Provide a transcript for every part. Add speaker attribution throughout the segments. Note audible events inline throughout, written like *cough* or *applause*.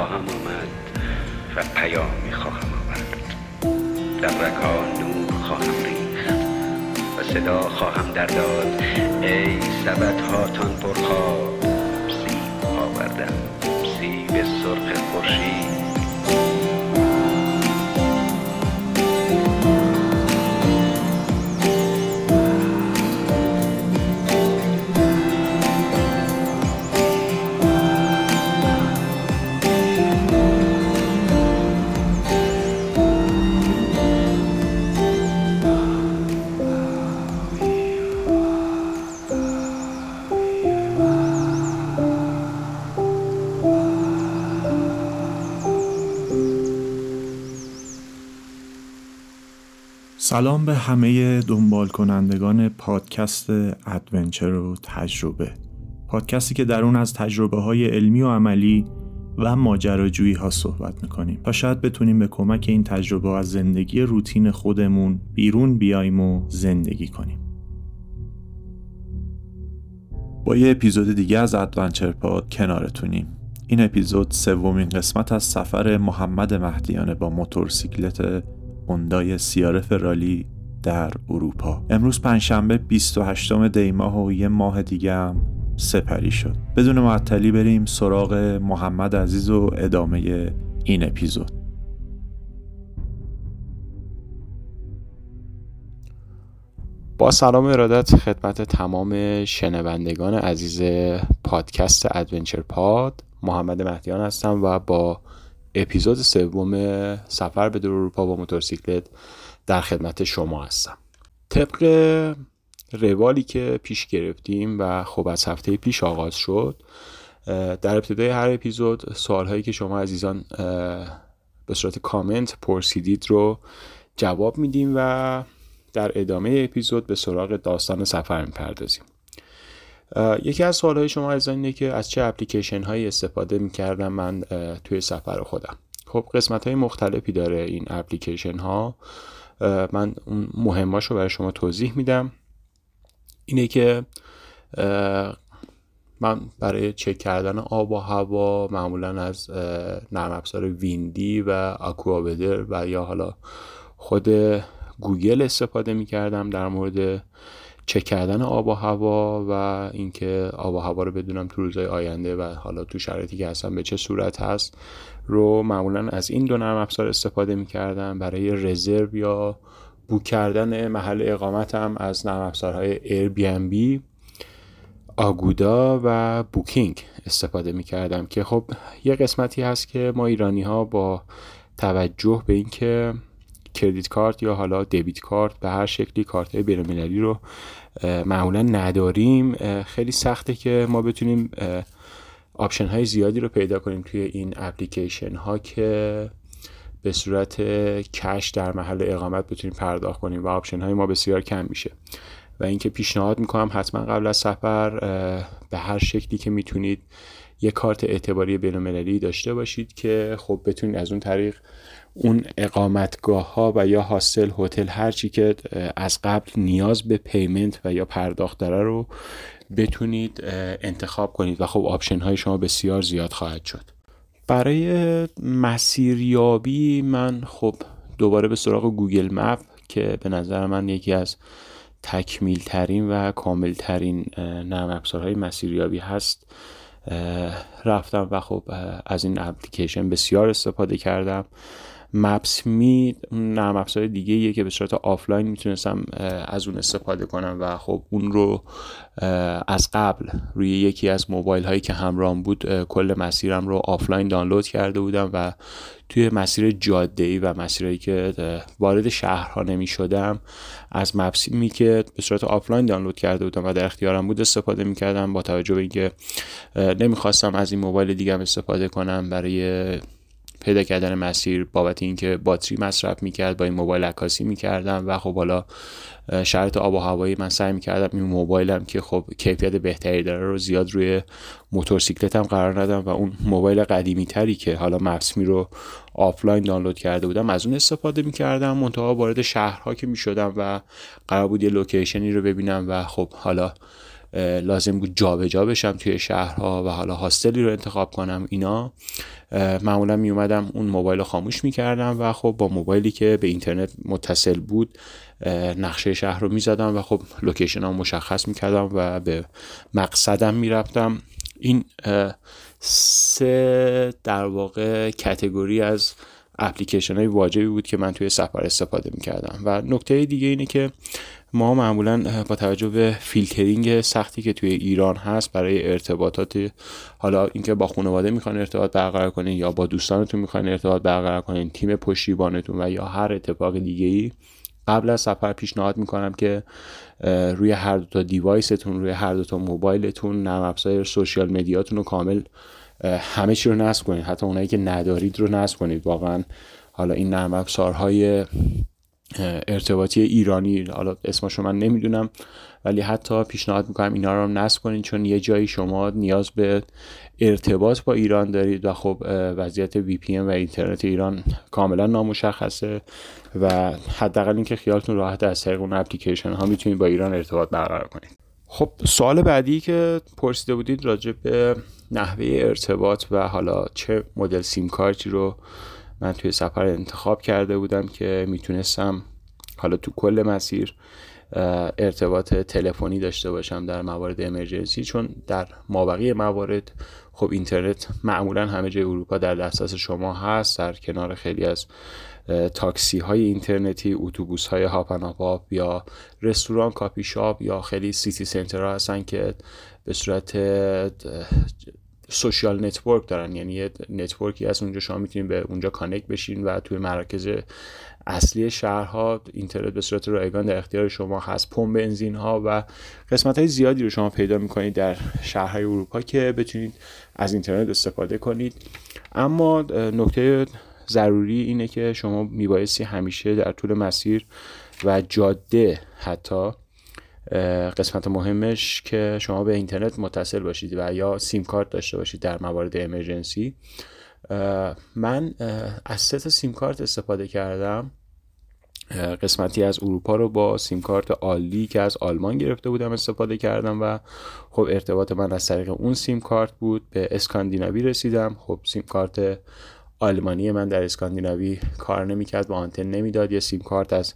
Speaker 1: خواهم آمد و پیامی خواهم آورد. در رگها نور خواهم ریخت و صدا خواهم در داد ای سبد هاتان پرخواب سیب آوردم سیب سرخ خورشید.
Speaker 2: سلام به همه دنبال کنندگان پادکست adventure و تجربه. پادکستی که در اون از تجربه های علمی و عملی و ماجراجویی ها صحبت می‌کنیم تا شاید بتونیم به کمک این تجربه از زندگی روتین خودمون بیرون بیایم و زندگی کنیم. با یه اپیزود دیگه از Adventure Pod کنارتونیم. این اپیزود سومین قسمت از سفر محمد مهدیانه با موتورسیکلت هوندای سیارف رالی در اروپا. امروز پنجشنبه 28 دی ماه و یه ماه دیگه هم سپری شد. بدون معطلی بریم سراغ محمد عزیز و ادامه این اپیزود.
Speaker 3: با سلام ارادت خدمت تمام شنوندگان عزیز پادکست ادونچر پاد محمد مهدیان هستم و با اپیزود سوم سفر به دور اروپا با موتورسیکلت در خدمت شما هستم. طبق روالی که پیش گرفتیم و خب از هفته پیش آغاز شد در ابتدای هر اپیزود سوال هایی که شما عزیزان به صورت کامنت پرسیدید رو جواب میدیم و در ادامه اپیزود به سراغ داستان سفر می‌پردازیم. یکی از سوال های شما از اینه که از چه اپلیکیشن هایی استفاده می‌کردم من توی سفر خودم. خب قسمت های مختلفی داره این اپلیکیشن ها من اون مهماش رو برای شما توضیح میدم. اینه که من برای چک کردن آب و هوا معمولا از نرم افزار ویندی و اکوابدر و یا حالا خود گوگل استفاده می‌کردم در مورد چک کردن آب و هوا و اینکه آب و هوا رو بدونم تو روزهای آینده و حالا تو شرایطی که هستم به چه صورت هست رو معمولا از این دو نرم افزار استفاده می‌کردم. برای رزرو یا بوک کردن محل اقامتم از نرم افزارهای Airbnb آگودا و بوکینگ استفاده می‌کردم که خب یه قسمتی هست که ما ایرانی ها با توجه به اینکه کردیت کارت یا حالا دیبیت کارت به هر شکلی کارت های رو معمولا نداریم. خیلی سخته که ما بتونیم option های زیادی رو پیدا کنیم توی این اپلیکیشن ها که به صورت cash در محل اقامت بتونیم پرداخت کنیم و option های ما بسیار کم میشه. و اینکه پیشنهاد می‌کنم حتما قبل از سفر به هر شکلی که می‌تونید یه کارت اعتباری بینالمللی داشته باشید که خب بتونید از اون طریق اون اقامتگاه ها و یا hostel هتل هر چی که از قبل نیاز به payment و یا پرداخت داره رو بتونید انتخاب کنید و خب option های شما بسیار زیاد خواهد شد. برای مسیریابی من خب دوباره به سراغ Google Map که به نظر من یکی از تکمیل ترین و کامل ترین نرم افزارهای مسیریابی هست. رفتم و خب از این اپلیکیشن بسیار استفاده کردم. Maps.me نرم افزار دیگه ایه که به صورت آفلاین می‌تونستم از اون استفاده کنم و خب اون رو از قبل روی یکی از موبایل هایی که همراهم بود کل مسیرم رو آفلاین دانلود کرده بودم و توی مسیر جاده ای و مسیرهایی که وارد شهرها نمی شدم از Maps.me ی که به صورت آفلاین دانلود کرده بودم و در اختیارم بود استفاده می کردم با توجه به اینکه نمی‌خواستم از این موبایل دیگه استفاده کنم برای پیدا کردن مسیر بابت اینکه باتری مصرف می‌کرد با این موبایل عکاسی می‌کردم و خب حالا شرط آب و هوایی من سعی می‌کردم این موبایلم که خب کیفیت بهتری داره رو زیاد روی موتورسیکلتم قرار ندم و اون موبایل قدیمی تری که حالا Maps.me رو آفلاین دانلود کرده بودم از اون استفاده می‌کردم منتها وارد شهرها که می‌شدم و قرار بود یه location ی رو ببینم و خب حالا لازم بود جابجا جا بشم توی شهرها و حالا hostel ی رو انتخاب کنم اینا. معمولا می اومدم اون موبایل رو خاموش می کردم و خب با موبایلی که به اینترنت متصل بود نقشه شهر رو می زدم و خب location ها مشخص می کردم و به مقصدم می رفتم این سه در واقع category از اپلیکیشن های واجبی بود که من توی سفر استفاده می کردم و نکته دیگه اینه که ما معمولا با توجه به فیلترینگ سختی که توی ایران هست برای ارتباطات حالا اینکه با خانواده می‌خواین ارتباط برقرار کنین یا با دوستانتون می‌خواین ارتباط برقرار کنین تیم پشتیبانتون و یا هر اتفاق دیگه ای قبل از سفر پیشنهاد می‌کنم که روی هر دو تا دیوایستون روی هر دو تا موبایلتون نرم افزار سوشیال مدیاتون رو کامل همه چی رو نصب کنید. حتی اونایی که ندارید رو نصب کنید. واقعا حالا این نرم افزارهای ارتباطی ایرانی حالا اسمشو من نمی‌دونم ولی حتی پیشنهاد می‌کنم اینا رو نصب کنید چون یه جایی شما نیاز به ارتباط با ایران دارید و خب وضعیت وی پی و اینترنت ایران کاملا نامشخصه و حداقل اینکه خیالتون راحت از طریق اون اپلیکیشن ها می‌تونید با ایران ارتباط برقرار کنید. خب سوال بعدی که پرسیده بودید راجع به نحوه ارتباط و حالا چه مدل سیم کارتی رو من توی سفر انتخاب کرده بودم که می‌تونستم حالا تو کل مسیر ارتباط تلفنی داشته باشم در موارد emergency چون در مابقی موارد خب اینترنت معمولا همه جای اروپا در دسترس شما هست در کنار خیلی از تاکسی های اینترنتی اتوبوس های هاپ یا رستوران کافی شاپ یا خیلی city center ها هستن که به صورت social network دارن. یعنی یه network ی از اونجا شما می‌تونید به اونجا connect بشین و توی مراکز اصلی شهرها اینترنت به صورت رایگان در اختیار شما هست. پمپ بنزین ها و قسمت های زیادی رو شما پیدا می‌کنید در شهرهای اروپا که بتونید از اینترنت استفاده کنید. اما نکته ضروری اینه که شما میبایستی همیشه در طول مسیر و جاده حتی قسمت مهمش که شما به اینترنت متصل باشید و یا سیم کارت داشته باشید در موارد امرجنسی من از سه تا سیم کارت استفاده کردم. قسمتی از اروپا رو با سیم کارت عالی که از آلمان گرفته بودم استفاده کردم و خب ارتباط من از طریق اون سیم کارت بود. به اسکاندیناوی رسیدم. خب سیم کارت آلمانی من در اسکاندیناوی کار نمی‌کرد با آنتن نمی‌داد. یه سیم کارت از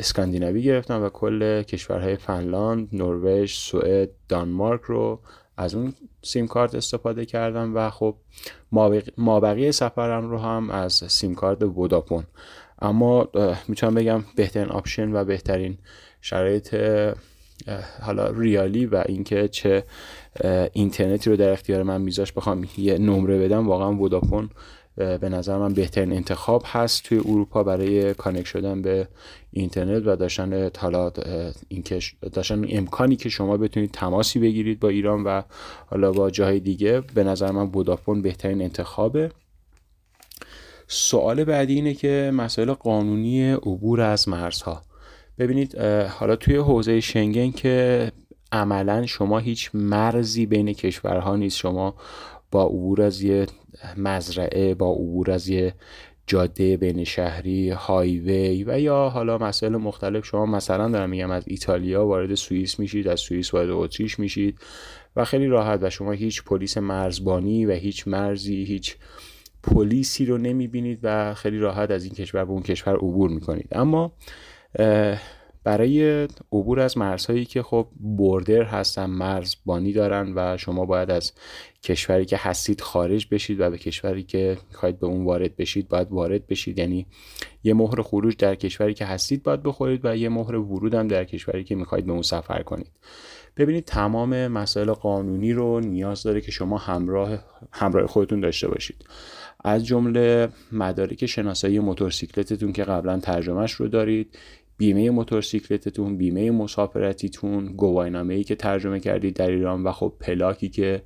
Speaker 3: اسکاندیناوی گرفتم و کل کشورهای فنلاند، نروژ، سوئد، دانمارک رو از اون سیم کارت استفاده کردم و خب مابقی سفرم رو هم از سیم کارت ودافون اما می‌تونم بگم بهترین option و بهترین شرایط حالا ریالی و اینکه چه اینترنتی رو در اختیار من میذاشت بخوام یه نمره بدم واقعا ودافون به نظر من بهترین انتخاب هست توی اروپا برای connect شدن به اینترنت و داشتن حالا اینکه داشتن امکانی که شما بتونید تماسی بگیرید با ایران و حالا با جاهای دیگه به نظر من ودافون بهترین انتخابه. سوال بعدی اینه که مسائل قانونی عبور از مرزها. ببینید حالا توی حوزه شنگن که عملا شما هیچ مرزی بین کشورها نیست. شما با عبور از یه مزرعه با عبور از یه جاده بین شهری هایوی و یا حالا مسائل مختلف. شما مثلا دارم میگم از ایتالیا وارد سوئیس میشید از سوئیس وارد اتریش میشید و خیلی راحت و شما هیچ پلیس مرزبانی و هیچ مرزی هیچ پلیسی رو نمی‌بینید و خیلی راحت از این کشور به اون کشور عبور می‌کنید. اما برای عبور از مرزهایی که خب بوردر هستن مرزبانی دارن و شما باید از کشوری که هستید خارج بشید و به کشوری که می‌خواید به اون وارد بشید باید وارد بشید. یعنی یه مهر خروج در کشوری که هستید باید بخورید و یه مهر ورود هم در کشوری که می‌خواید به اون سفر کنید. ببینید تمام مسائل قانونی رو نیاز داره که شما همراه همراه خودتون داشته باشید. از جمله مدارک شناسایی موتورسیکلتتون که قبلا ترجمهش رو دارید. بیمه موتورسیکلتتون بیمه مسافرتیتون گواهینامه ای که ترجمه کردید در ایران و خب پلاکی که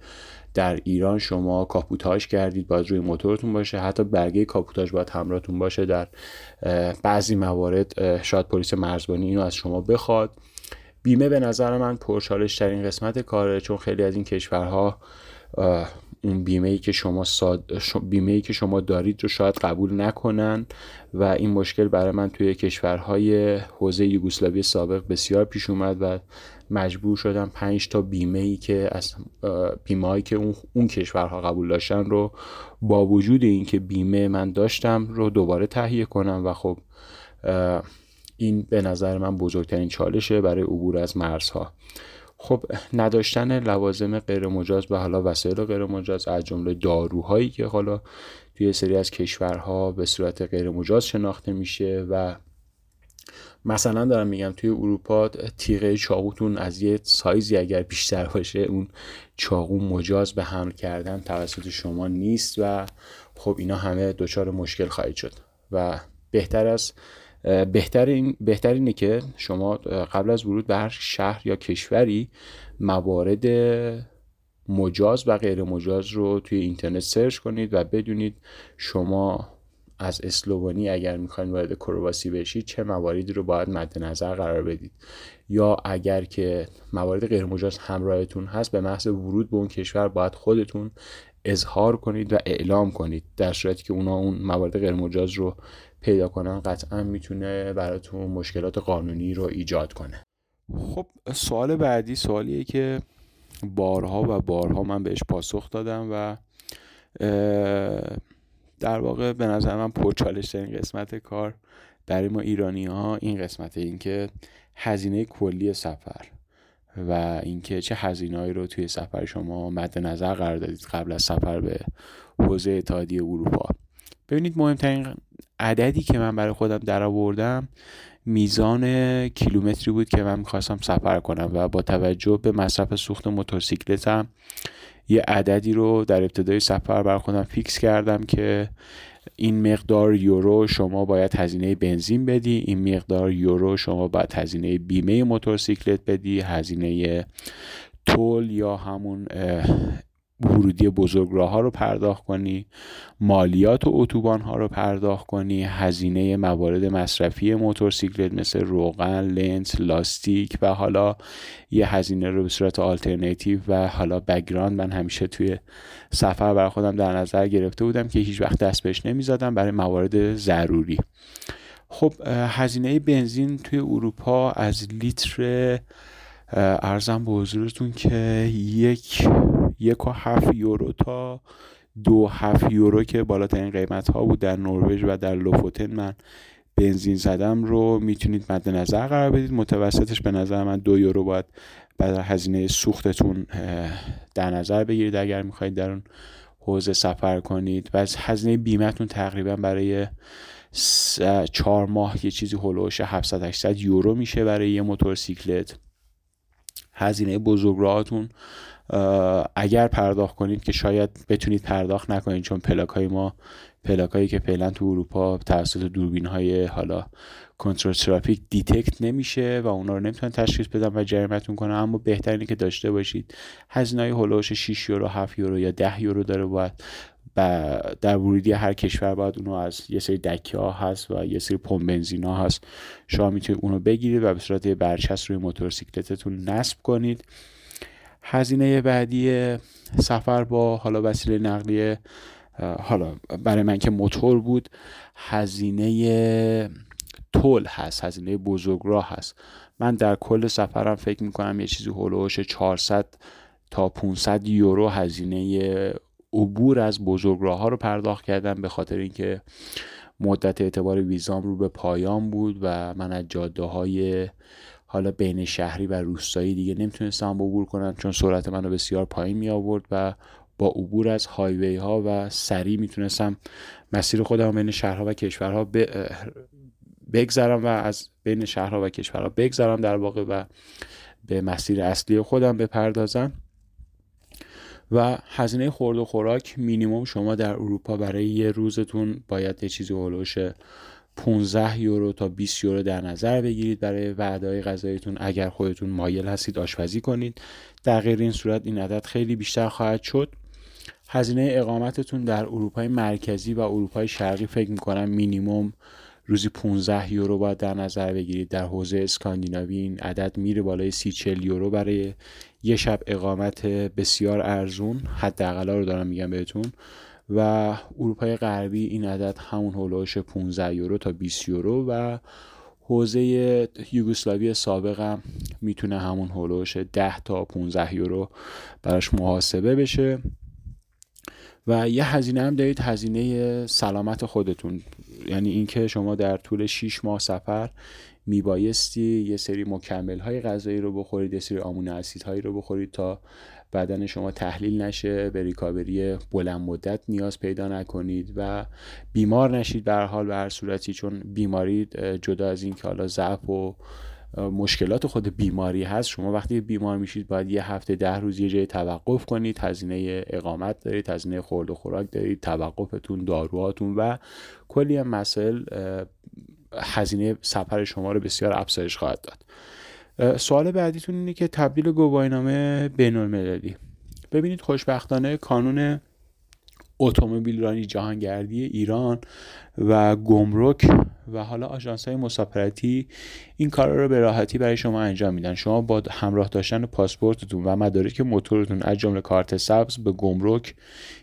Speaker 3: در ایران شما کاپوتاژ کردید باید روی موتورتون باشه. حتی برگه کاپوتاژ باید همراهتون باشه در بعضی موارد شاید پلیس مرزبانی اینو از شما بخواد. بیمه به نظر من پرچالش ترین قسمت کاره چون خیلی از این کشورها اون بیمه ای که شما ساد... بیمه ای که شما دارید رو شاید قبول نکنن و این مشکل برای من توی کشورهای حوزه یوگسلاوی سابق بسیار پیش اومد و مجبور شدم پنج تا بیمه ای که از بیمه هایی که اون, اون کشورها قبول داشتن رو با وجود اینکه بیمه من داشتم رو دوباره تهیه کنم و خب این به نظر من بزرگترین چالشه برای عبور از مرزها. خب نداشتن لوازم غیر مجاز و حالا وسایل غیر مجاز از جمله داروهایی که حالا توی سری از کشورها به صورت غیر مجاز شناخته میشه و مثلا دارم میگم توی اروپا تیغه چاقوتون از یه سایزی اگر بیشتر باشه اون چاقو مجاز به حمل کردن توسط شما نیست و خب اینا همه دچار مشکل خواهید شد و بهتر از بهتر, این بهتر اینه که شما قبل از ورود به هر شهر یا کشوری موارد مجاز و غیر مجاز رو توی اینترنت سرچ کنید و بدونید شما از اسلوونی اگر می‌خواین وارد کرواسی بشید چه مواردی رو باید مد نظر قرار بدید. یا اگر که موارد غیر مجاز همراهتون هست به محض ورود به اون کشور باید خودتون اظهار کنید و اعلام کنید. در صورتی که اونا اون موارد غیر مجاز رو پیدا کنن قطعا می‌تونه براتون مشکلات قانونی رو ایجاد کنه. خب سوال بعدی سوالیه که بارها و بارها من بهش پاسخ دادم و در واقع به نظر من پرچالش ترین قسمت کار برای ما ایرانی ها این قسمت اینکه هزینه کلی سفر. و اینکه چه هزینه‌ای رو توی سفر شما مد نظر قرار دادید قبل از سفر به حوزه اتحادیه اروپا. ببینید مهمترین عددی که من برای خودم در آوردم میزان کیلومتری بود که من می‌خواستم سفر کنم و با توجه به مصرف سوخت موتورسیکلتم یه عددی رو در ابتدای سفر برای خودم فیکس کردم که این مقدار یورو شما باید هزینه بنزین بدی این مقدار یورو شما باید هزینه بیمه موتورسیکلت بدی هزینه تول یا همون ورودی بزرگراه ها رو پرداخت کنی مالیات و اتوبان ها رو پرداخت کنی هزینه موارد مصرفی موتورسیکلت مثل روغن لنز لاستیک و حالا یه هزینه رو به صورت آلترناتیو و حالا بگراند من همیشه توی سفر برای خودم در نظر گرفته بودم که هیچ وقت دست بهش نمی‌زدم برای موارد ضروری. خب هزینه بنزین توی اروپا از لیتر ارزم به حضورتون که یک یک و هفت یورو تا دو هفت یورو که بالاترین قیمت ها بود در نروژ و در لوفوتن. من بنزین زدم رو. می‌تونید مد نظر قرار بدید. متوسطش به نظر من دو یورو باید برای هزینه سوختتون در نظر بگیرید. اگر می‌خواهید در اون حوزه سفر کنید. و از هزینه بیمتون تقریبا برای چهار ماه یه چیزی هلوش 700 800 یورو میشه برای یه موتورسیکلت. هزینه بزرگراهاتون اگر پرداخت کنید که شاید بتونید پرداخت نکنید چون پلاک های ما پلاک هایی که فعلا تو اروپا توسط دوربین های حالا کنترل ترافیک detect نمیشه و اونا رو نمی‌تونن تشخیص بدن و جریمتون کنن. اما بهترینه که داشته باشید. هزینه های هلوش 6 یورو 7 یورو یا 10 یورو داره. باید و در ورودی هر کشور باید اونو از یه سری دکه ها هست و یه سری پمپ بنزین ها هست. شما می‌تونید اونو بگیرید و به صورت برچسب روی موتورسیکلتتون نصب کنید. هزینه بعدی سفر با حالا وسیله نقلیه حالا برای من که موتور بود هزینه تول هست هزینه بزرگراه هست. من در کل سفرم فکر می‌کنم یه چیزی هلوش 400 تا 500 یورو هزینه عبور از بزرگراه ها رو پرداخت کردم به خاطر اینکه مدت اعتبار ویزام رو به پایان بود و من از جاده های حالا بین شهری و روستایی دیگه نمی‌تونستم عبور کنم چون سرعت منو بسیار پایین می آورد و با عبور از هایوی ها و سریع می‌تونستم مسیر خودم بین شهرها و کشورها بگذرم و از بین شهرها و کشورها بگذرم در واقع و به مسیر اصلی خودم بپردازم. و هزینه خورد و خوراک مینیموم شما در اروپا برای یه روزتون باید یه چیزی هلوش 15 یورو تا 20 یورو در نظر بگیرید برای وعده غذایتون. اگر خودتون مایل هستید آشپزی کنید. در غیر این صورت این عدد خیلی بیشتر خواهد شد. هزینه اقامتتون در اروپای مرکزی و اروپای شرقی فکر می‌کنم مینیموم روزی 15 یورو باید در نظر بگیرید. در حوزه اسکاندیناوی این عدد میره بالای 30 40 یورو برای یه شب اقامت بسیار ارزون. حداقل رو دارم میگم بهتون. و اروپای غربی این عدد همون هولوش 15 یورو تا 20 یورو و حوزه یوگسلاوی سابقم می‌تونه همون هولوش 10 تا 15 یورو براش محاسبه بشه. و یه هزینه هم دارید هزینه سلامت خودتون. یعنی اینکه شما در طول 6 ماه سفر میبایستی یه سری مکمل های غذایی رو بخورید یه سری آمون هایی رو بخورید تا بدن شما تحلیل نشه به ریکاوری بلند مدت نیاز پیدا نکنید و بیمار نشید به حال به هر صورتی. چون بیماری جدا از این که حالا ضعف و مشکلات خود بیماری هست شما وقتی بیمار میشید باید یه هفته ده روز یه جای توقف کنید هزینه اقامت دارید هزینه خورد و خوراک دارید توقفتون داروهاتون و کلی مسائل هزینه سفر شما رو بسیار افزایش خواهد داد. سوال بعدیتون اینه که تبدیل گواهینامه بین المللی ببینید خوشبختانه کانون اتومبیل رانی جهانگردی ایران و گمرک و حالا آژانس های مسافرتی این کارا رو به راحتی برای شما انجام میدن. شما با همراه داشتن پاسپورتتون و مدارک موتورتون از جمله کارت سبز به گمرک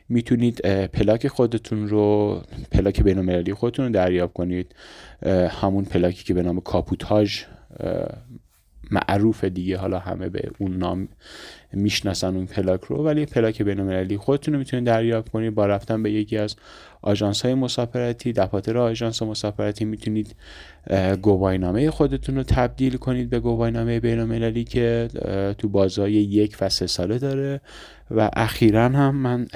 Speaker 3: می‌تونید پلاک خودتون رو پلاک بینالمللی خودتون رو دریافت کنید. همون پلاکی که به نام کاپوتاژ معروف دیگه حالا همه به اون نام می‌شناسن اون پلاک رو ولی پلاک بینالمللی خودتون رو می‌تونید دریافت کنید. با رفتن به یکی از آژانس های مسافرتی دفاتر آژانس مسافرتی می‌تونید گواهینامه خودتون رو تبدیل کنید به گواهینامه بینالمللی که تو بازهای یک و سه ساله داره. و اخیرا هم من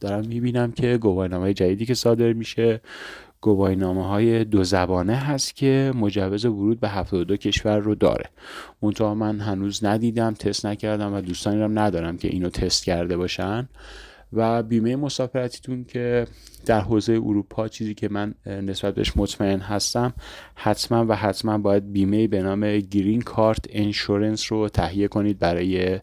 Speaker 3: دارم می‌بینم که گواهینامه جدیدی که صادر میشه گواهینامه های دو زبانه هست که مجوز ورود به 72 کشور رو داره. منتها من هنوز ندیدم تست نکردم و دوستانی هم ندارم که اینو تست کرده باشن. و بیمه مسافرتیتون که در حوزه اروپا چیزی که من نسبت بهش مطمئن هستم حتما و حتما باید بیمه به نام گرین کارت انشورنس رو تهیه کنید برای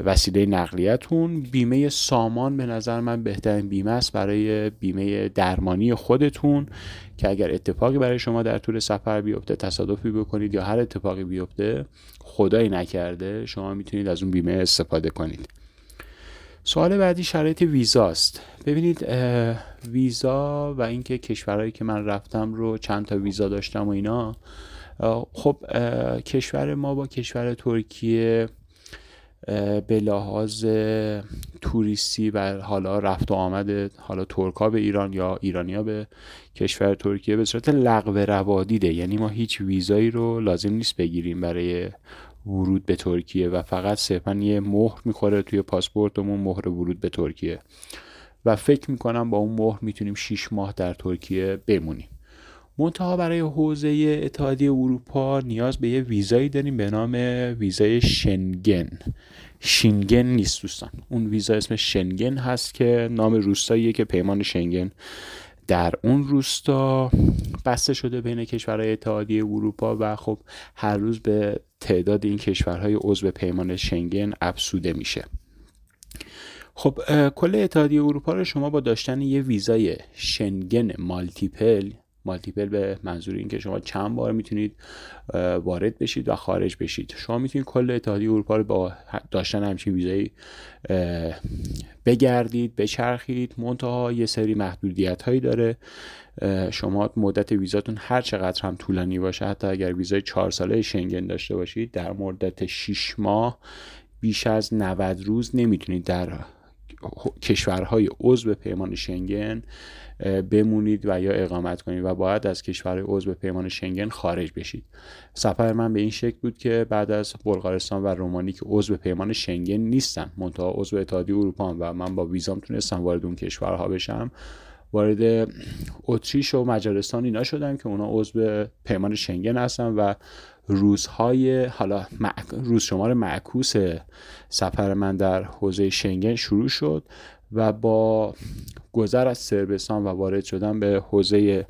Speaker 3: وسیله نقلیتون. بیمه سامان به نظر من بهترین بیمه است برای بیمه درمانی خودتون که اگر اتفاقی برای شما در طول سفر بیفته تصادفی بکنید یا هر اتفاقی بیفته خدایی نکرده شما می‌تونید از اون بیمه استفاده کنید. سوال بعدی شرایط ویزاست ببینید ویزا و اینکه کشورهایی که من رفتم رو چند تا ویزا داشتم و اینا خب کشور ما با کشور ترکیه به لحاظ توریستی و حالا رفت و آمد حالا ترکا به ایران یا ایرانیا به کشور ترکیه به صورت لغو روادیده یعنی ما هیچ ویزایی رو لازم نیست بگیریم برای ورود به ترکیه و فقط صرفا یه مهر می‌خوره توی پاسپورتمون مهر ورود به ترکیه. و فکر می‌کنم با اون مهر می‌تونیم 6 ماه در ترکیه بمونیم. منتها برای حوزه اتحادیه اروپا نیاز به یه ویزایی داریم به نام ویزای شنگن. شینگن نیست دوستان. اون ویزا اسم شنگن هست که نام روستاییه که پیمان شنگن در اون روستا بسته شده بین کشورهای اتحادیه اروپا و خب هر روز به تعداد این کشورهای عضو پیمان شنگن افسوده میشه. خب کل اتحادیه اروپا رو شما با داشتن یه ویزای شنگن مالتیپل مالتیپل به منظور اینکه شما چند بار می‌تونید وارد بشید و خارج بشید. شما می‌تونید کل اتحادیه اروپا رو با داشتن همچین ویزایی بگردید بچرخید. منتها یه سری محدودیت هایی داره شما مدت ویزاتون هر چقدر هم طولانی باشه حتی اگر ویزای چهار ساله شنگن داشته باشید در مدت 6 ماه بیش از 90 روز نمی‌تونید در کشورهای عضو پیمان شنگن. بمونید و یا اقامت کنید و باید از کشورهای عضو پیمان شنگن خارج بشید. سفر من به این شکل بود که بعد از بلغارستان و رومانی که عضو پیمان شنگن نیستن منتها عضو اتحادیه اروپا و من با ویزام تونستم وارد اون کشورها بشم. وارد اتریش و مجارستان اینا شدم که اونا عضو پیمان شنگن هستن و روزهای حالا روز شمار معکوس سفر من در حوزه شنگن شروع شد. و با گذر از سربستان و وارد شدن به حوزه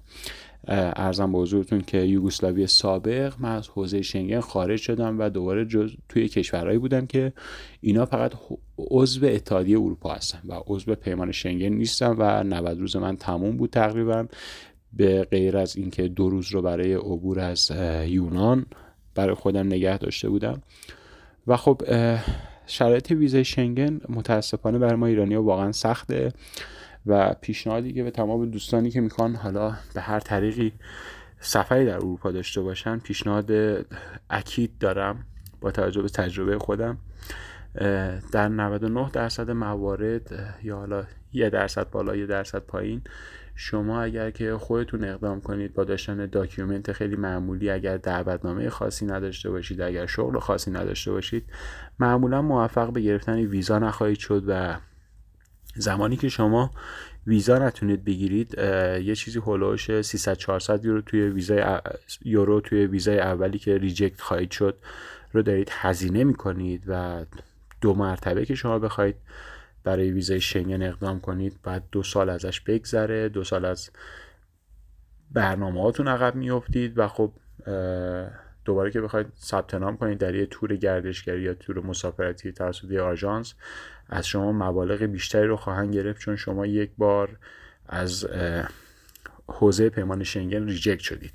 Speaker 3: ارزم به حضورتون که یوگسلاوی سابق من از حوزه شنگن خارج شدم و دوباره جز توی کشورهایی بودم که اینا فقط عضو اتحادیه اروپا هستن و عضو پیمان شنگن نیستن و 90 روز من تموم بود تقریبا. به غیر از اینکه دو روز رو برای عبور از یونان برای خودم نگه داشته بودم. و خب شرایط ویزای شنگن متاسفانه برای ما ایرانی واقعا سخته و پیشنهادی که به تمام دوستانی که می‌خوان حالا به هر طریقی سفری در اروپا داشته باشن پیشنهاد اکید دارم با توجه به تجربه خودم. در 99 درصد موارد یا حالا یه درصد بالا یه درصد پایین شما اگر که خودتون اقدام کنید با داشتن document خیلی معمولی اگر دعوتنامه خاصی نداشته باشید اگر شغل خاصی نداشته باشید معمولا موفق به گرفتن ویزا نخواهید شد و زمانی که شما ویزا نتونید بگیرید یه چیزی حول و حوش 300 400 یورو توی ویزای یورو توی ویزای اولی که ریجکت خواهید شد رو دارید هزینه می‌کنید و دو مرتبه که شما بخواید برای ویزای شنگن اقدام کنید بعد دو سال ازش بگذره دو سال از برنامه هاتون عقب میافتید و خب دوباره که بخواید ثبت نام کنید در یه تور گردشگری یا تور مسافرتی توسط آژانس از شما مبالغ بیشتری رو خواهند گرفت چون شما یک بار از حوزه پیمان شنگن ریجکت شدید.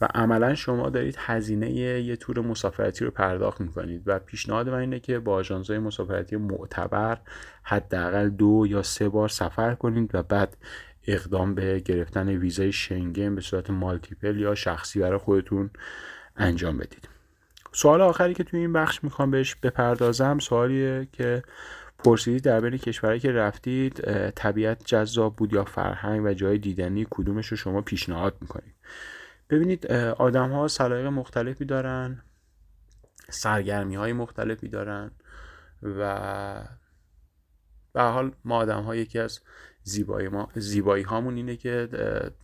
Speaker 3: و عملا شما دارید هزینه یه تور مسافرتی رو پرداخت می‌کنید و پیشنهاد من اینه که با آژانس‌های مسافرتی معتبر حداقل دو یا سه بار سفر کنید و بعد اقدام به گرفتن ویزای شنگن به صورت مالتیپل یا شخصی برای خودتون انجام بدید. سوال آخری که توی این بخش می‌خوام بهش بپردازم سوالیه که پرسیدید در بین کشورهایی که رفتید طبیعت جذاب بود یا فرهنگ و جای دیدنی کدومش رو شما پیشنهاد می‌کنید؟ ببینید آدم ها سلایق مختلفی دارن سرگرمی های مختلفی دارن و به حال ما آدم ها یکی از زیبایی, ما زیبایی هامون اینه که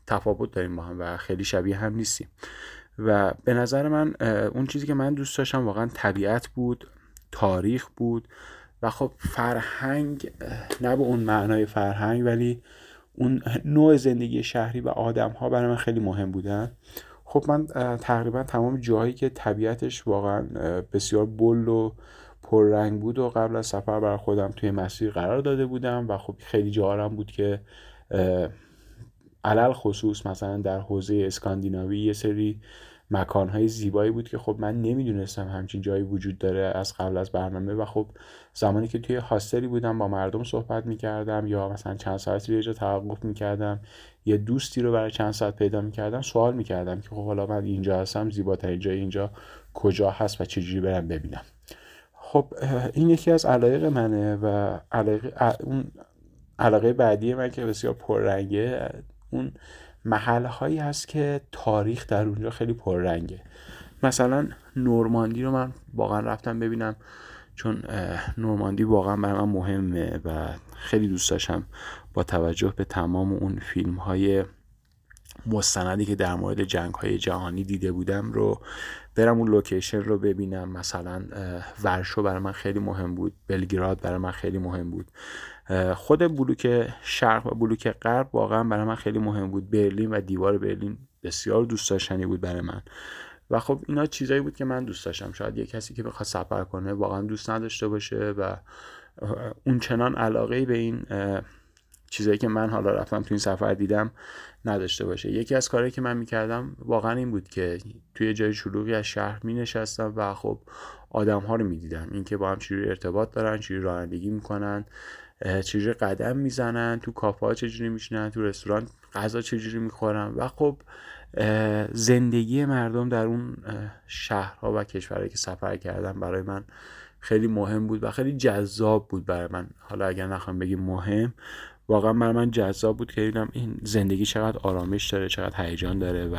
Speaker 3: تفاوت داریم با هم و خیلی شبیه هم نیستیم. و به نظر من اون چیزی که من دوست داشتم واقعا طبیعت بود تاریخ بود و خب فرهنگ نه به اون معنای فرهنگ ولی اون نوع زندگی شهری و آدم ها برای من خیلی مهم بودن. خب من تقریبا تمام جاهایی که طبیعتش واقعا بسیار بل و پررنگ بود و قبل از سفر برای خودم توی مسیر قرار داده بودم و خب خیلی جاهارم بود که علل خصوص مثلا در حوزه اسکاندیناوی یه سری مکانهای زیبایی بود که خب من نمی‌دونستم همچین جایی وجود داره از قبل از برنامه و خب زمانی که توی هاستلی بودم با مردم صحبت می‌کردم یا مثلا چند ساعتی یه جا توقف می‌کردم یه دوستی رو برای چند ساعت پیدا می‌کردم سوال می‌کردم که خب حالا من اینجا هستم زیباترین جای اینجا کجا هست و چجوری برم ببینم. خب این یکی از علایق منه و علاقه اون علاقه بعدی من که بسیار پررنگه اون محل هایی هست که تاریخ در اونجا خیلی پررنگه. مثلا نورماندی رو من واقعا رفتم ببینم چون نورماندی واقعا برای من مهمه و خیلی دوست داشتم با توجه به تمام اون فیلم های مستندی که در مورد جنگ های جهانی دیده بودم رو برم اون لوکیشن رو ببینم. مثلا ورشو برای من خیلی مهم بود. بلگراد برای من خیلی مهم بود. خود بلوک شرق و بلوک غرب واقعا برای من خیلی مهم بود. برلین و دیوار برلین بسیار دوست داشتنی بود برای من. و خب اینا چیزایی بود که من دوست داشتم. شاید یه کسی که بخواد سفر کنه واقعا دوست نداشته باشه و اون چنان علاقه به این چیزایی که من حالا رفتم تو این سفر دیدم نداشته باشه. یکی از کارهایی که من می‌کردم واقعا این بود که توی جای شلوغی از شهر می نشستم و خب آدم ها رو می‌دیدم. اینکه با هم چجوری ارتباط دارن چجوری رانندگی می‌کنن. چجوری قدم می‌زنن تو کافه چجوری میشنن تو رستوران غذا چجوری می‌خورن و خب زندگی مردم در اون شهرها و کشورهایی که سفر کردم برای من خیلی مهم بود و خیلی جذاب بود برای من. حالا اگر نخوام بگیم مهم واقعا برای من جذاب بود که دیدم این زندگی چقدر آرامش داره چقدر هیجان داره و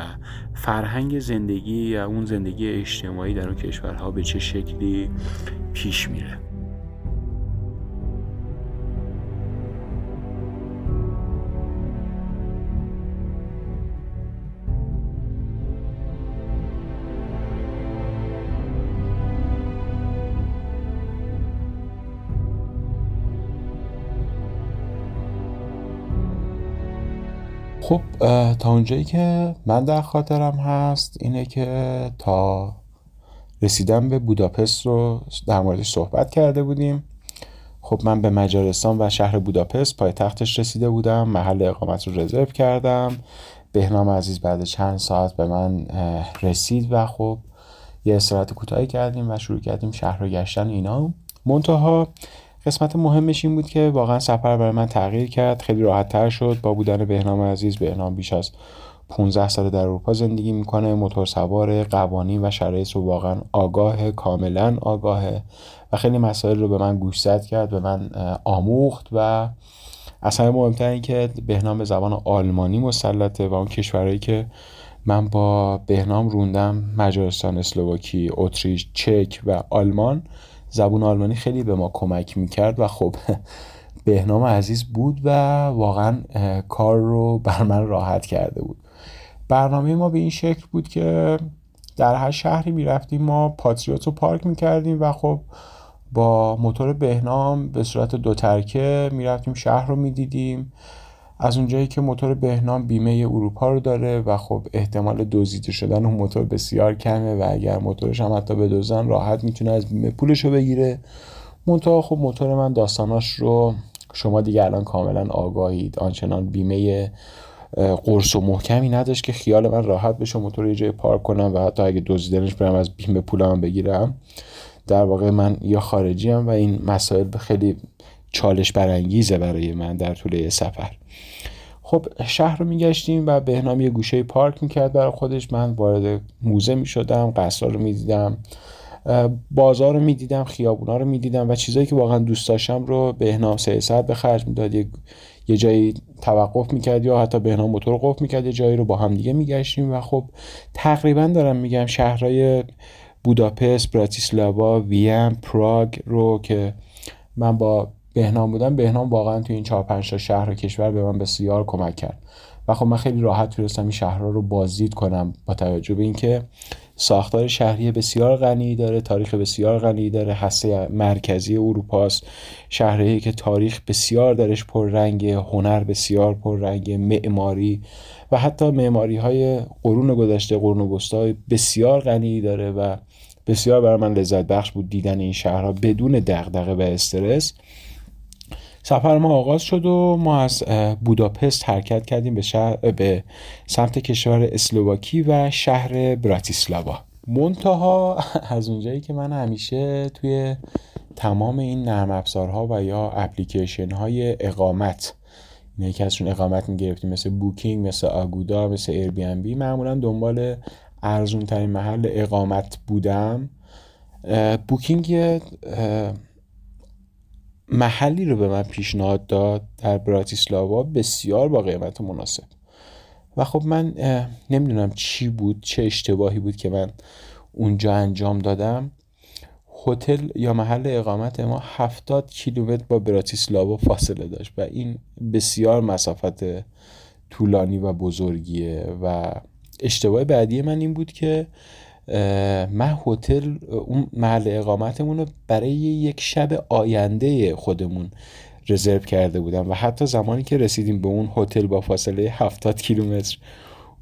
Speaker 3: فرهنگ زندگی یا اون زندگی اجتماعی در اون کشورها به چه شکلی پیش میره.
Speaker 2: خب تا اونجایی که من در خاطرم هست اینه که تا رسیدن به بوداپست رو در موردش صحبت کرده بودیم. خب من به مجارستان و شهر بوداپست پای تختش رسیده بودم محل اقامت رو رزرو کردم. بهنام عزیز بعد چند ساعت به من رسید و خب یه استراحت کوتاهی کردیم و شروع کردیم شهر رو گشتن اینا. منتها قسمت مهمش این بود که واقعا سفر برای من تغییر کرد خیلی راحت تر شد. با بودن بهنام عزیز بهنام بیش از
Speaker 3: 15 سال در اروپا زندگی می‌کنه. موتور سوار قوانین و شرایط رو واقعا آگاه کاملا آگاهه و خیلی مسائل رو به من گوشزد کرد به من آموخت. و اصلا مهمتر این که بهنام به زبان آلمانی مسلطه و اون کشورهایی که من با بهنام روندم مجارستان اسلواکی اتریش چک و آلمان زبون آلمانی خیلی به ما کمک می‌کرد و خب *laughs* بهنام عزیز بود و واقعا کار رو بر من راحت کرده بود. برنامه ما به این شکل بود که در هر شهری می‌رفتیم ما پاتریوت رو پارک می‌کردیم و خب با موتور بهنام به صورت دو ترکه می‌رفتیم شهر رو می‌دیدیم. از اونجایی که موتور بهنام بیمه اروپا رو داره و خب احتمال دزدیده شدن اون موتور بسیار کمه و اگر موتورش هم حتی بدزدن راحت می‌تونه از بیمه پولش رو بگیره. منتها خب موتور من داستاناش رو شما دیگه الان کاملا آگاهید. آنچنان بیمه قرص و محکمی نداشت که خیال من راحت بشه موتور یه جای پارک کنم و حتی اگه دزدیدنش برم از بیمه پولم بگیرم. در واقع من یا خارجی و این مسائل خیلی چالش برانگیزه برای من در طول سفر. خب شهر رو میگشتیم و بهنام یه گوشه پارک می‌کرد برای خودش. من وارد موزه می‌شدم قصر رو می‌دیدم بازار رو می‌دیدم خیابونا رو می‌دیدم و چیزایی که واقعا دوست داشتم رو بهنام سه ساعت به خرج می‌داد. یه, جایی توقف می‌کرد یا حتی بهنام موتور قفل می‌کرد یه جایی رو با هم دیگه میگشتیم و خب تقریبا دارم میگم شهرهای بوداپست براتیسلاوا وین پراگ رو که من با بهنام بودم بهنام واقعا تو این چهار پنج تا شهر و کشور به من بسیار کمک کرد. و خب من خیلی راحت تونستم این شهرها رو بازدید کنم با توجه به اینکه ساختار شهری بسیار غنی داره تاریخ بسیار غنی داره هسته مرکزی اروپاست شهری که تاریخ بسیار درش پررنگ هنر بسیار پررنگ معماری و حتی معماری های قرون گذشته قرون وسطا بسیار غنی داره و بسیار برای من لذت بخش بود دیدن این شهرها بدون دغدغه و استرس. سفر ما آغاز شد و ما از بوداپست حرکت کردیم به, شهر به سمت کشور اسلوواکی و شهر براتیسلاوا. منتها *laughs* از اونجایی که من همیشه توی تمام این نرم افزارها و یا اپلیکیشن های اقامتی که ازشون اقامت می‌گرفتیم مثل بوکینگ مثل آگودا مثل Airbnb معمولا دنبال ارزون ترین محل اقامت بودم. بوکینگ محلی رو به من پیشنهاد داد در براتیسلاوا بسیار با قیمت مناسب. و خب من نمی‌دونم چی بود چه اشتباهی بود که من اونجا انجام دادم. هتل یا محل اقامت ما 70 کیلومتر با براتیسلاوا فاصله داشت و این بسیار مسافت طولانی و بزرگیه و اشتباه بعدی من این بود که من هتل اون محل اقامتمون رو برای یک شب آینده خودمون رزرو کرده بودم و حتی زمانی که رسیدیم به اون هتل با فاصله 70 کیلومتر.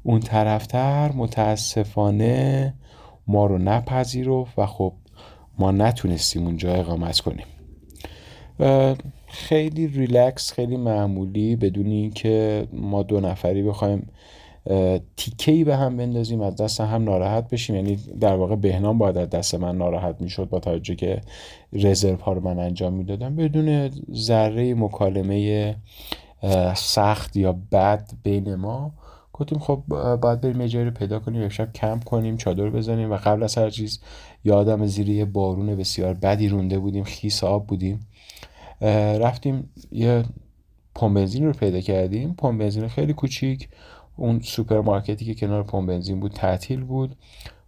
Speaker 3: اون طرفتر متاسفانه ما رو نپذیرفت و خب ما نتونستیم اونجا اقامت کنیم. خیلی ریلکس خیلی معمولی بدون اینکه ما دو نفری بخوایم تیکه به هم بندازیم از دست هم ناراحت بشیم. یعنی در واقع بهنام باید از دست من ناراحت می‌شد با توجه که رزرو ها رو من انجام می‌دادم. بدون ذره مکالمه سخت یا بد بین ما گفتیم خب باید بریم یه رو پیدا کنیم شب کمپ کنیم چادر بزنیم و قبل از هر چیز یادم زیر یه بارون بسیار بدی رونده بودیم خیس آب بودیم. رفتیم یه پمپ بنزین رو پیدا کردیم. پمپ بنزین خیلی کوچیک. اون سوپرمارکتی که کنار پمپ بنزین بود تعطیل بود.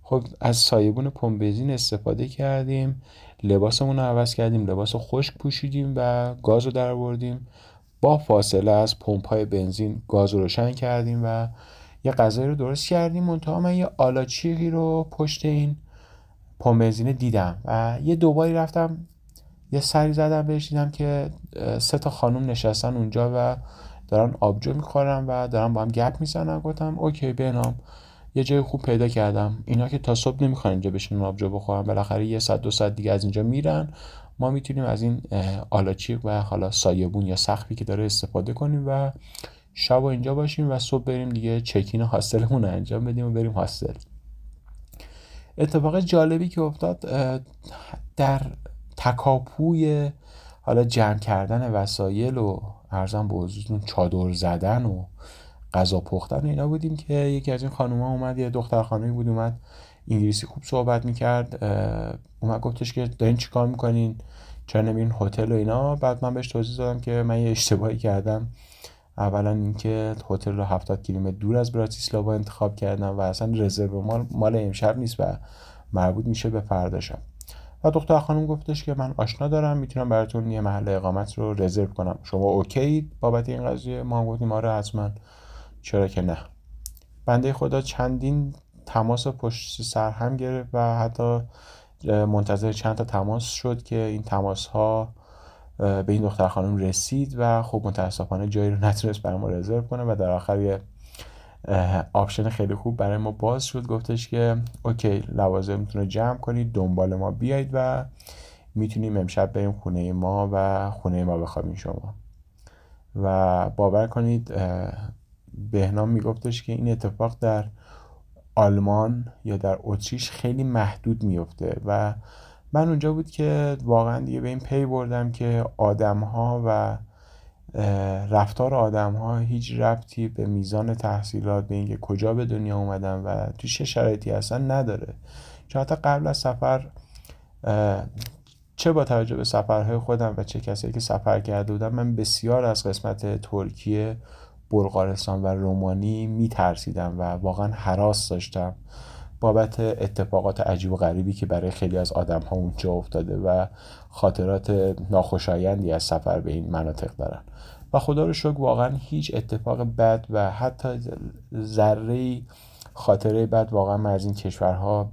Speaker 3: خب از سایبون پمپ بنزین استفاده کردیم لباسمون رو عوض کردیم لباس خشک پوشیدیم و گاز رو در بردیم با فاصله از پمپ های بنزین گاز رو روشن کردیم و یه غذایی رو درست کردیم. منتها من یه آلاچیقی رو پشت این پمپ بنزین دیدم و یه دوباری رفتم یه سری زدم بهش دیدم که سه تا خانم نشستن اونجا و دارن آبجو می‌خورن و دارن با هم گپ می‌زنن. گفتم اوکی بنام یه جای خوب پیدا کردم. اینا که تا صبح نمی‌خوان اینجا بشینن آبجو بخورن. بالاخره یه ساعت دو ساعت دیگه از اینجا میرن. ما می‌تونیم از این آلاچیق و حالا سایبون یا سخفی که داره استفاده کنیم و شب اینجا باشیم و صبح بریم دیگه چکین هاستلمون انجام بدیم و بریم هاستل اتفاق جالبی که افتاد در تکاپوی حالا جمع کردن وسایل و ارزم به حضورتون چادر زدن و غذا پختن اینا بودیم که یکی از این خانوما اومد یه دختر خانمی بود اومد انگلیسی خوب صحبت می‌کرد اومد گفتش که دارین چیکار می‌کنین؟ چرا نمیرین هتل و اینا؟ بعد من بهش توضیح دادم که من یه اشتباهی کردم. اولا اینکه هتل رو 70 کیلومتر دور از براتیسلاوا انتخاب کردم و اصلا رزرو مال مال امشب نیست و مربوط میشه به فرداشم. و دختر خانم گفتش که من آشنا دارم می‌تونم براتون یه محل اقامت رو رزرو کنم. شما اوکی بابت این قضیه؟ ما هم گفتیم آره حتما. چرا که نه. بنده خدا چندین تماس پشت سر هم گرفت و حتی منتظر چند تا تماس شد که این تماس ها به این دختر خانم رسید و خب متاسفانه جایی رو نتونست برای ما رزرو کنه و در آخر یه option خیلی خوب برای ما باز شد. گفتش که okay لوازمتون رو جمع کنید دنبال ما بیایید و می‌تونیم امشب بریم خونه ما و خونه ما بخوابیم شما. و باور کنید بهنام میگفتش که این اتفاق در آلمان یا در اتریش خیلی محدود میفته و من اونجا بود که واقعا دیگه به این پی بردم که آدم ها و رفتار آدم ها هیچ ربطی به میزان تحصیلات به اینکه کجا به دنیا اومدن و تو چه شرایطی هستن نداره. چون حتی قبل از سفر چه با توجه به سفرهای خودم و چه کسایی که سفر کرده بودم من بسیار از قسمت ترکیه بلغارستان و رومانی میترسیدم و واقعا حراس داشتم. بابت اتفاقات عجیب و غریبی که برای خیلی از آدم ها اونجا افتاده و خاطرات ناخوشایندی از سفر به این مناطق دارن. و خدا رو شکر واقعا هیچ اتفاق بد و حتی ذره خاطره بد واقعا من از این کشورها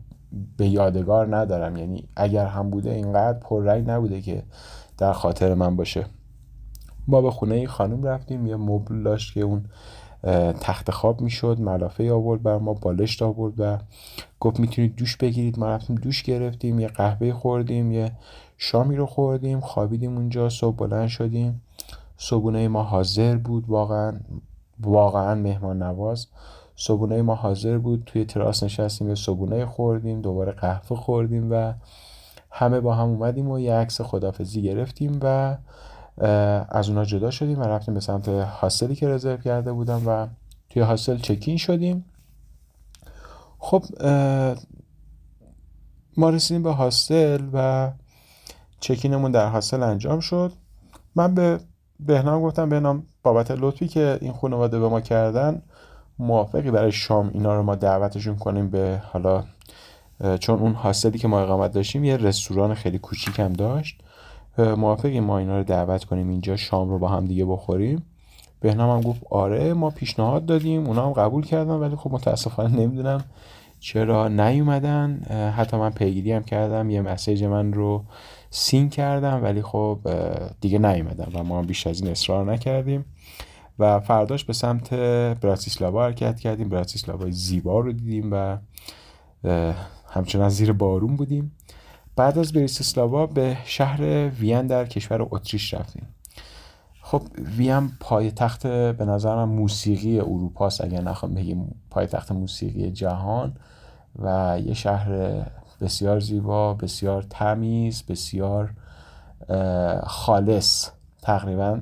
Speaker 3: به یادگار ندارم. یعنی اگر هم بوده اینقدر پررنگ نبوده که در خاطر من باشه. ما به خونه خانم رفتیم یه مبل داشت که اون تخت خواب می‌شد ملافه آورد بر ما بالشت آورد و گفت می‌تونید دوش بگیرید. ما رفتیم دوش گرفتیم یه قهوه خوردیم یه شامی رو خوردیم خوابیدیم اونجا صبح بلند شدیم. صبونه ما حاضر بود واقعا واقعا مهمان نواز. صبونه ما حاضر بود توی تراس نشستیم یه صبونه خوردیم دوباره قهوه خوردیم و همه با هم اومدیم و یه عکس خدافزی گرفتیم و از اونا جدا شدیم و رفتیم به سمت هاستلی که رزرو کرده بودم و توی هاستل چکین شدیم. خب ما رسیدیم به هاستل و چکینمون در هاستل انجام شد. من به بهنام گفتم بهنام بابت لطفی که این خانواده به ما کردن موافقی برای شام اینا رو ما دعوتشون کنیم به حالا چون اون هاستلی که ما اقامت داشتیم یه رستوران خیلی کوچیک هم داشت. موافقی ما اینا رو دعوت کنیم اینجا شام رو با هم دیگه بخوریم. بهنام هم گفت آره ما پیشنهاد دادیم اونا هم قبول کردن ولی خب متاسفانه نمی‌دونم چرا نیومدن. حتی من پیگیری هم کردم یه مسیج من رو سین کردم ولی خب دیگه نیومدن و ما هم بیش از این اصرار نکردیم. و فرداش به سمت براتیسلاوا حرکت کردیم. براتیسلاوا زیبا رو دیدیم و همچنان زیر بارون بودیم. بعد از بریسلاوا به شهر وین در کشور اتریش رفتیم. خب وین پای تخت به نظرم موسیقی اروپاست اگر نخوام بگیم پای تخت موسیقی جهان و یه شهر بسیار زیبا بسیار تمیز بسیار خالص. تقریبا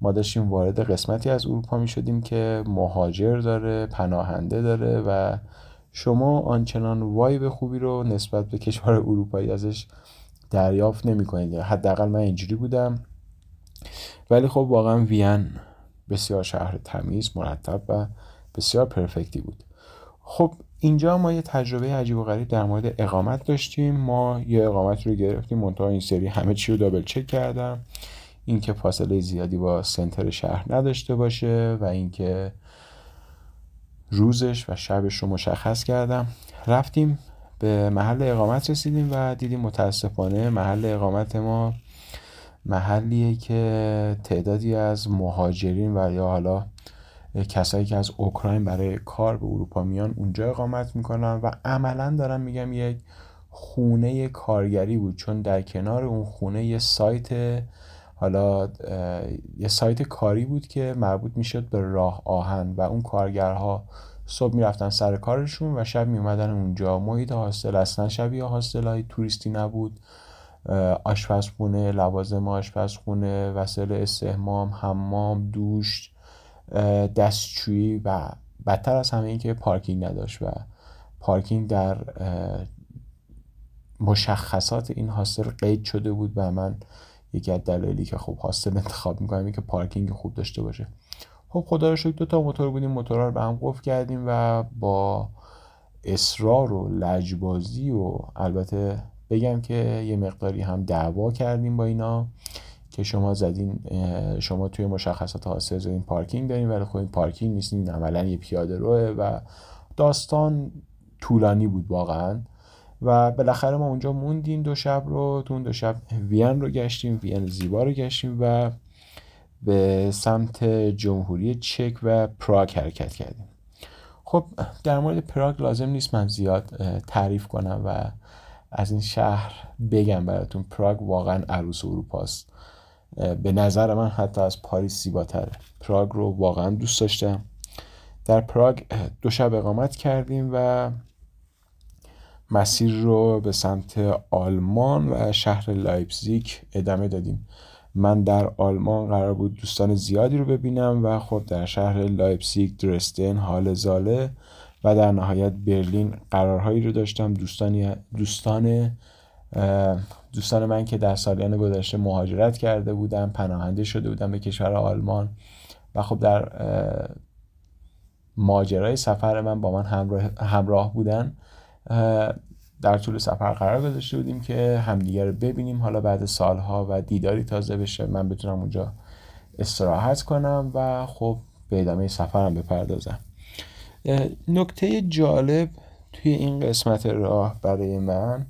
Speaker 3: ما داشتیم وارد قسمتی از اروپا می شدیم که مهاجر داره پناهنده داره و شما آنچنان وایب خوبی رو نسبت به کشور اروپایی ازش دریافت نمی کنید حداقل من اینجوری بودم. ولی خب واقعا وین بسیار شهر تمیز مرتب و بسیار پرفکتی بود. خب اینجا ما یه تجربه عجیب و غریب در مورد اقامت داشتیم. ما یه اقامت رو گرفتیم منتها این سری همه چی رو دابل چک کردم. اینکه فاصله زیادی با سنتر شهر نداشته باشه و اینکه روزش و شبش رو مشخص کردم. رفتیم به محل اقامت رسیدیم و دیدیم متاسفانه محل اقامت ما محلیه که تعدادی از مهاجرین و یا حالا کسایی که از اوکراین برای کار به اروپا میان اونجا اقامت می‌کنن و عملا دارم میگم یک خونه کارگری بود چون در کنار اون خونه یه سایت حالا یه سایت کاری بود که مربوط می‌شد به راه آهن و اون کارگرها صبح می‌رفتن سر کارشون و شب میومدن اونجا. محیط هاستل اصلا شبیه هاستل های توریستی نبود. آشپزخونه لوازم آشپزخونه وسایل استحمام حمام دوش دستشویی و بدتر از همه این که پارکینگ نداشت و پارکینگ در مشخصات این هاستل قید شده بود و من یکی از دلایلی که خب هاستل انتخاب می‌کنم که پارکینگ خوب داشته باشه. خب خدا رو شکر دو تا موتور بودیم موتورها رو به هم قفل کردیم و با اصرار و لجبازی و البته بگم که یه مقداری هم دعوا کردیم با اینا که شما زدین شما توی مشخصات حاصل زدین پارکینگ دارین ولی خب این پارکینگ نیست این عملا یه پیاده روه و داستان طولانی بود واقعا. و بالاخره ما اونجا موندیم دو شب رو. تو اون دو شب وین رو گشتیم وین زیبا رو گشتیم و به سمت جمهوری چک و پراگ حرکت کردیم. خب در مورد پراگ لازم نیست من زیاد تعریف کنم و از این شهر بگم براتون. پراگ واقعا عروس اروپاست. به نظر من حتی از پاریس زیباتره. پراگ رو واقعا دوست داشتم. در پراگ دو شب اقامت کردیم و مسیر رو به سمت آلمان و شهر لایپزیگ ادامه دادیم. من در آلمان قرار بود دوستان زیادی رو ببینم و خب در شهر لایپزیگ درستن حال زاله و در نهایت برلین قرارهایی رو داشتم. دوستانی دوستان دوستان من که در سالیان گذشته مهاجرت کرده بودم پناهنده شده بودم به کشور آلمان و خب در ماجرای سفر من با من همراه, همراه بودن. در طول سفر قرار گذاشته بودیم که همدیگر رو ببینیم. حالا بعد سالها و دیداری تازه بشه من بتونم اونجا استراحت کنم و خب به ادامه سفرم بپردازم. نکته جالب توی این قسمت راه برای من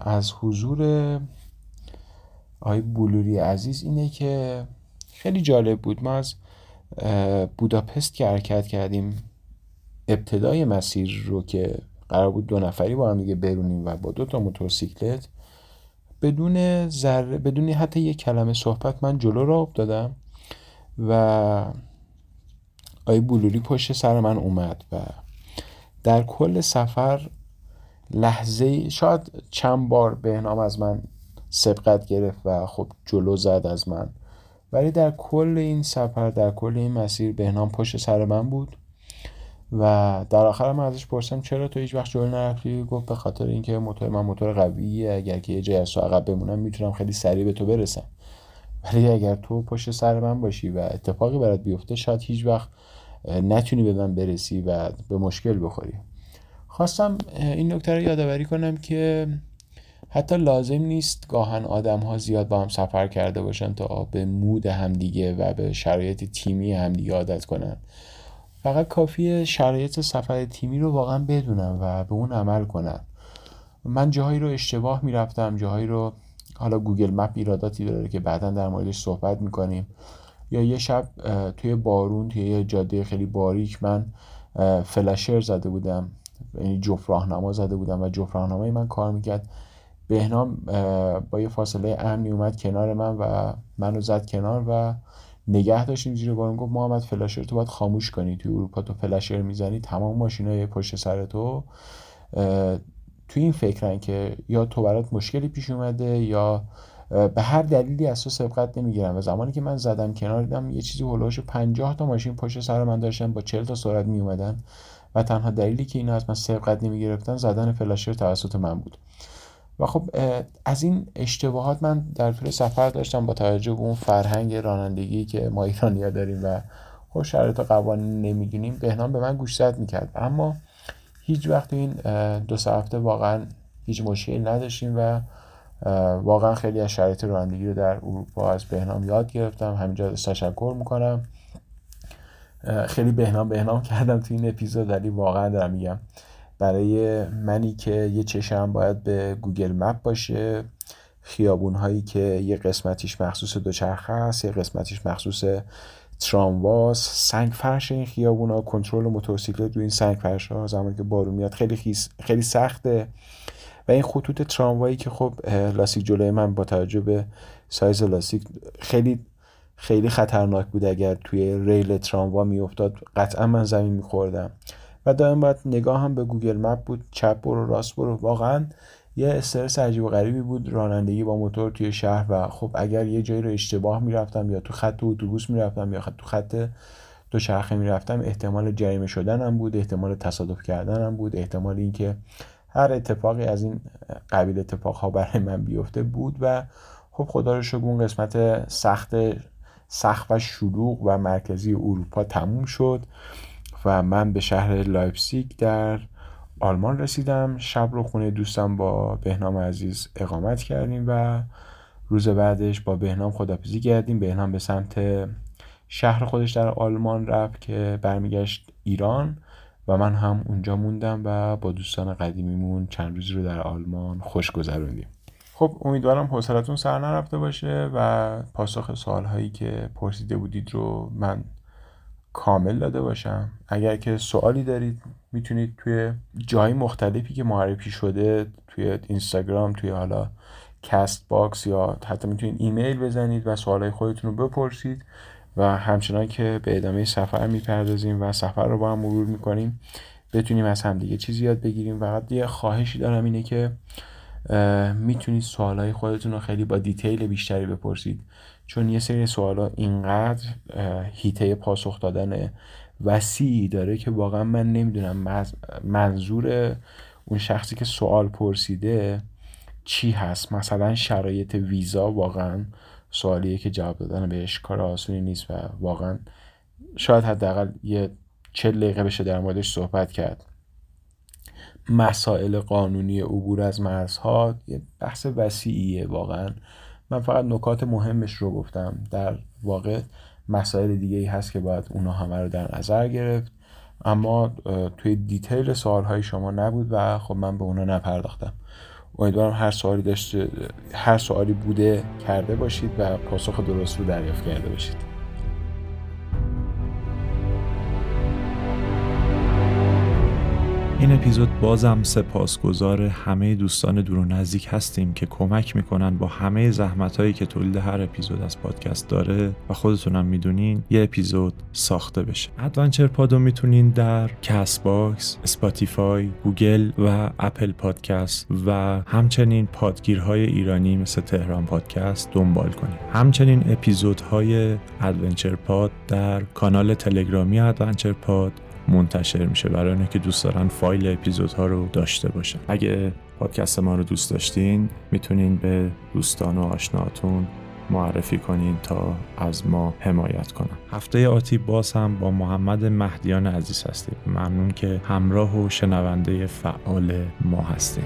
Speaker 3: از حضور آقای بلوری عزیز اینه که خیلی جالب بود. ما از بوداپست که حرکت کردیم ابتدای مسیر رو که قرار بود دو نفری با هم دیگه برونیم و با دو تا موتورسیکلت بدون ذره بدون حتی یک کلمه صحبت من جلو را افتادم و آی بلوری پشت سر من اومد و در کل سفر لحظه شاید چند بار بهنام از من سبقت گرفت و خب جلو زد از من. ولی در کل این سفر در کل این مسیر بهنام پشت سر من بود. و در آخر من ازش پرسم چرا تو هیچ وقت جلو نرفتی؟ گفت به خاطر اینکه موتور من موتور قویه اگر که یه جای از عقب بمونم می‌تونم خیلی سریع به تو برسم. ولی اگر تو پشت سر من باشی و اتفاقی برات بیفته شاید هیچ وقت نتونی به من برسی و به مشکل بخوری. خواستم این نکته رو یادآوری کنم که حتی لازم نیست گاهن آدم ها زیاد با هم سفر کرده باشن تا به مود همدیگه و به شرایط تیمی همدیگه عادت کنن. فقط کافیه شرایط سفر تیمی رو واقعا بدونم و به اون عمل کنم. من جاهایی رو اشتباه می‌رفتم جاهایی رو حالا Google Map ایراداتی داره که بعدا در موردش صحبت می‌کنیم. یا یه شب توی بارون توی یه جاده خیلی باریک من flasher زده بودم. یعنی جفت راهنما زده بودم و جفت راهنمای من کار می‌کرد. بهنام با یه فاصله امنی اومد کنار من و منو زد کنار و نگه داشتیم زیر بارون گفت محمد flasher تو باید خاموش کنی توی اروپا تو flasher می‌زنی تمام ماشینای پشت سر تو. توی این فکرن که یا تو برات مشکلی پیش اومده یا به هر دلیلی از تو سبقت نمی‌گیرن. و زمانی که من زدم کنار دیدم یه چیزی هلوش 50 تا ماشین پشت سر من داشتن با 40 تا سرعت می اومدن و تنها دلیلی که اینا از من سبقت نمی‌گرفتن زدن فلاشر توسط من بود. و خب از این اشتباهات من در طول سفر داشتم با توجه به اون فرهنگ رانندگی که ما ایرانیا داریم و خب شرایط قوانین نمی‌دونیم بهنام به من گوش زد می‌کرد. اما هیچ وقت این دو سه هفته واقعا هیچ مشکلی نداشتیم و واقعا خیلی از شرایط رانندگی رو در اروپا از بهنام یاد گرفتم. همینجا تشکر می‌کنم. خیلی بهنام بهنام کردم تو این اپیزود ولی واقعا دارم میگم. برای منی که یه چشم باید به گوگل مپ باشه خیابون هایی که یه قسمتیش مخصوص دوچرخه است یه قسمتیش مخصوص ترامواس سنگ فرش این خیابون ها کنترل موتورسیکلت روی این سنگ فرش ها زمانی که بارون میاد خیلی خیلی سخته. و این خطوط تراموایی که خب لاستیک جلوی من با توجه به سایز لاستیک خیلی خیلی خطرناک بود. اگر توی ریل تراموا میافتاد قطعا من زمین میخوردم. و دائم باید نگاه هم به Google Map بود چپ برو راست برو. واقعا یه استرس عجیب و غریبی بود رانندگی با موتور توی شهر و خب اگر یه جایی رو اشتباه می‌رفتم یا تو خط اتوبوس می‌رفتم یا تو خط دوچرخه می‌رفتم احتمال جریمه شدنم بود احتمال تصادف کردنم بود احتمال اینکه هر اتفاقی از این قبیل اتفاقها برای من بیفته بود و خب خدا رو شکر اون قسمت سخت سخت و شلوغ و مرکزی اروپا تموم شد. و من به شهر لایپسیک در آلمان رسیدم. شب رو خونه دوستم با بهنام عزیز اقامت کردیم و روز بعدش با بهنام خدافظی کردیم. بهنام به سمت شهر خودش در آلمان رفت که برمیگشت ایران و من هم اونجا موندم و با دوستان قدیمیمون چند روزی رو در آلمان خوش گذروندیم. خب امیدوارم حوصلتون سر نرفته باشه و پاسخ سوالهایی که پرسیده بودید رو من کامل داده باشم. اگر که سوالی دارید می‌تونید توی جای مختلفی که معرفی شده توی اینستاگرام توی حالا Castbox یا حتی می‌تونید ایمیل بزنید و سوالهای خودتون رو بپرسید و همچنان که به ادامه سفر می‌پردازیم و سفر رو با هم مرور می‌کنیم بتونیم از همدیگه چیزی یاد بگیریم. فقط یه خواهشی دارم اینه که می‌تونید سوالهای خودتون رو خیلی با دیتیل بیشتری بپرسید. چون یه سری سوالا اینقدر هیته پاسخ دادن وسیعی داره که واقعا من نمی‌دونم منظور اون شخصی که سوال پرسیده چی هست؟ مثلا شرایط ویزا واقعا سوالیه که جواب دادن بهش کار آسونی نیست و واقعا شاید حداقل یه چه دقیقه بشه در موردش صحبت کرد. مسائل قانونی عبور از مرزها یه بحث وسیعیه واقعا. من فقط نکات مهمش رو گفتم. در واقع مسائل دیگه ای هست که باید اونا همه رو در نظر گرفت. اما توی دیتیل سوال شما نبود و خب من به اونا نپرداختم. امیدوارم هر سوالی داشته هر سوالی بوده کرده باشید و پاسخ درست رو دریافت کرده باشید.
Speaker 2: این اپیزود بازم سپاسگزار همه دوستان دور و نزدیک هستیم که کمک می‌کنن با همه زحمت هایی که تولید هر اپیزود از پادکست داره و خودتونم می‌دونین یه اپیزود ساخته بشه Adventure Pod و می‌تونین در Castbox، Spotify، Google و Apple Podcast و همچنین پادگیرهای ایرانی مثل تهران پادکست دنبال کنید. همچنین اپیزودهای Adventure Pod در کانال تلگرامی Adventure Pod منتشر میشه برای اینکه که دوست دارن فایل اپیزودها رو داشته باشن. اگه پادکست ما رو دوست داشتین می‌تونین به دوستان و آشناتون معرفی کنین تا از ما حمایت کنن. هفته آتی باز هم با محمد مهدیان عزیز هستیم. ممنون که همراه و شنونده فعال ما هستیم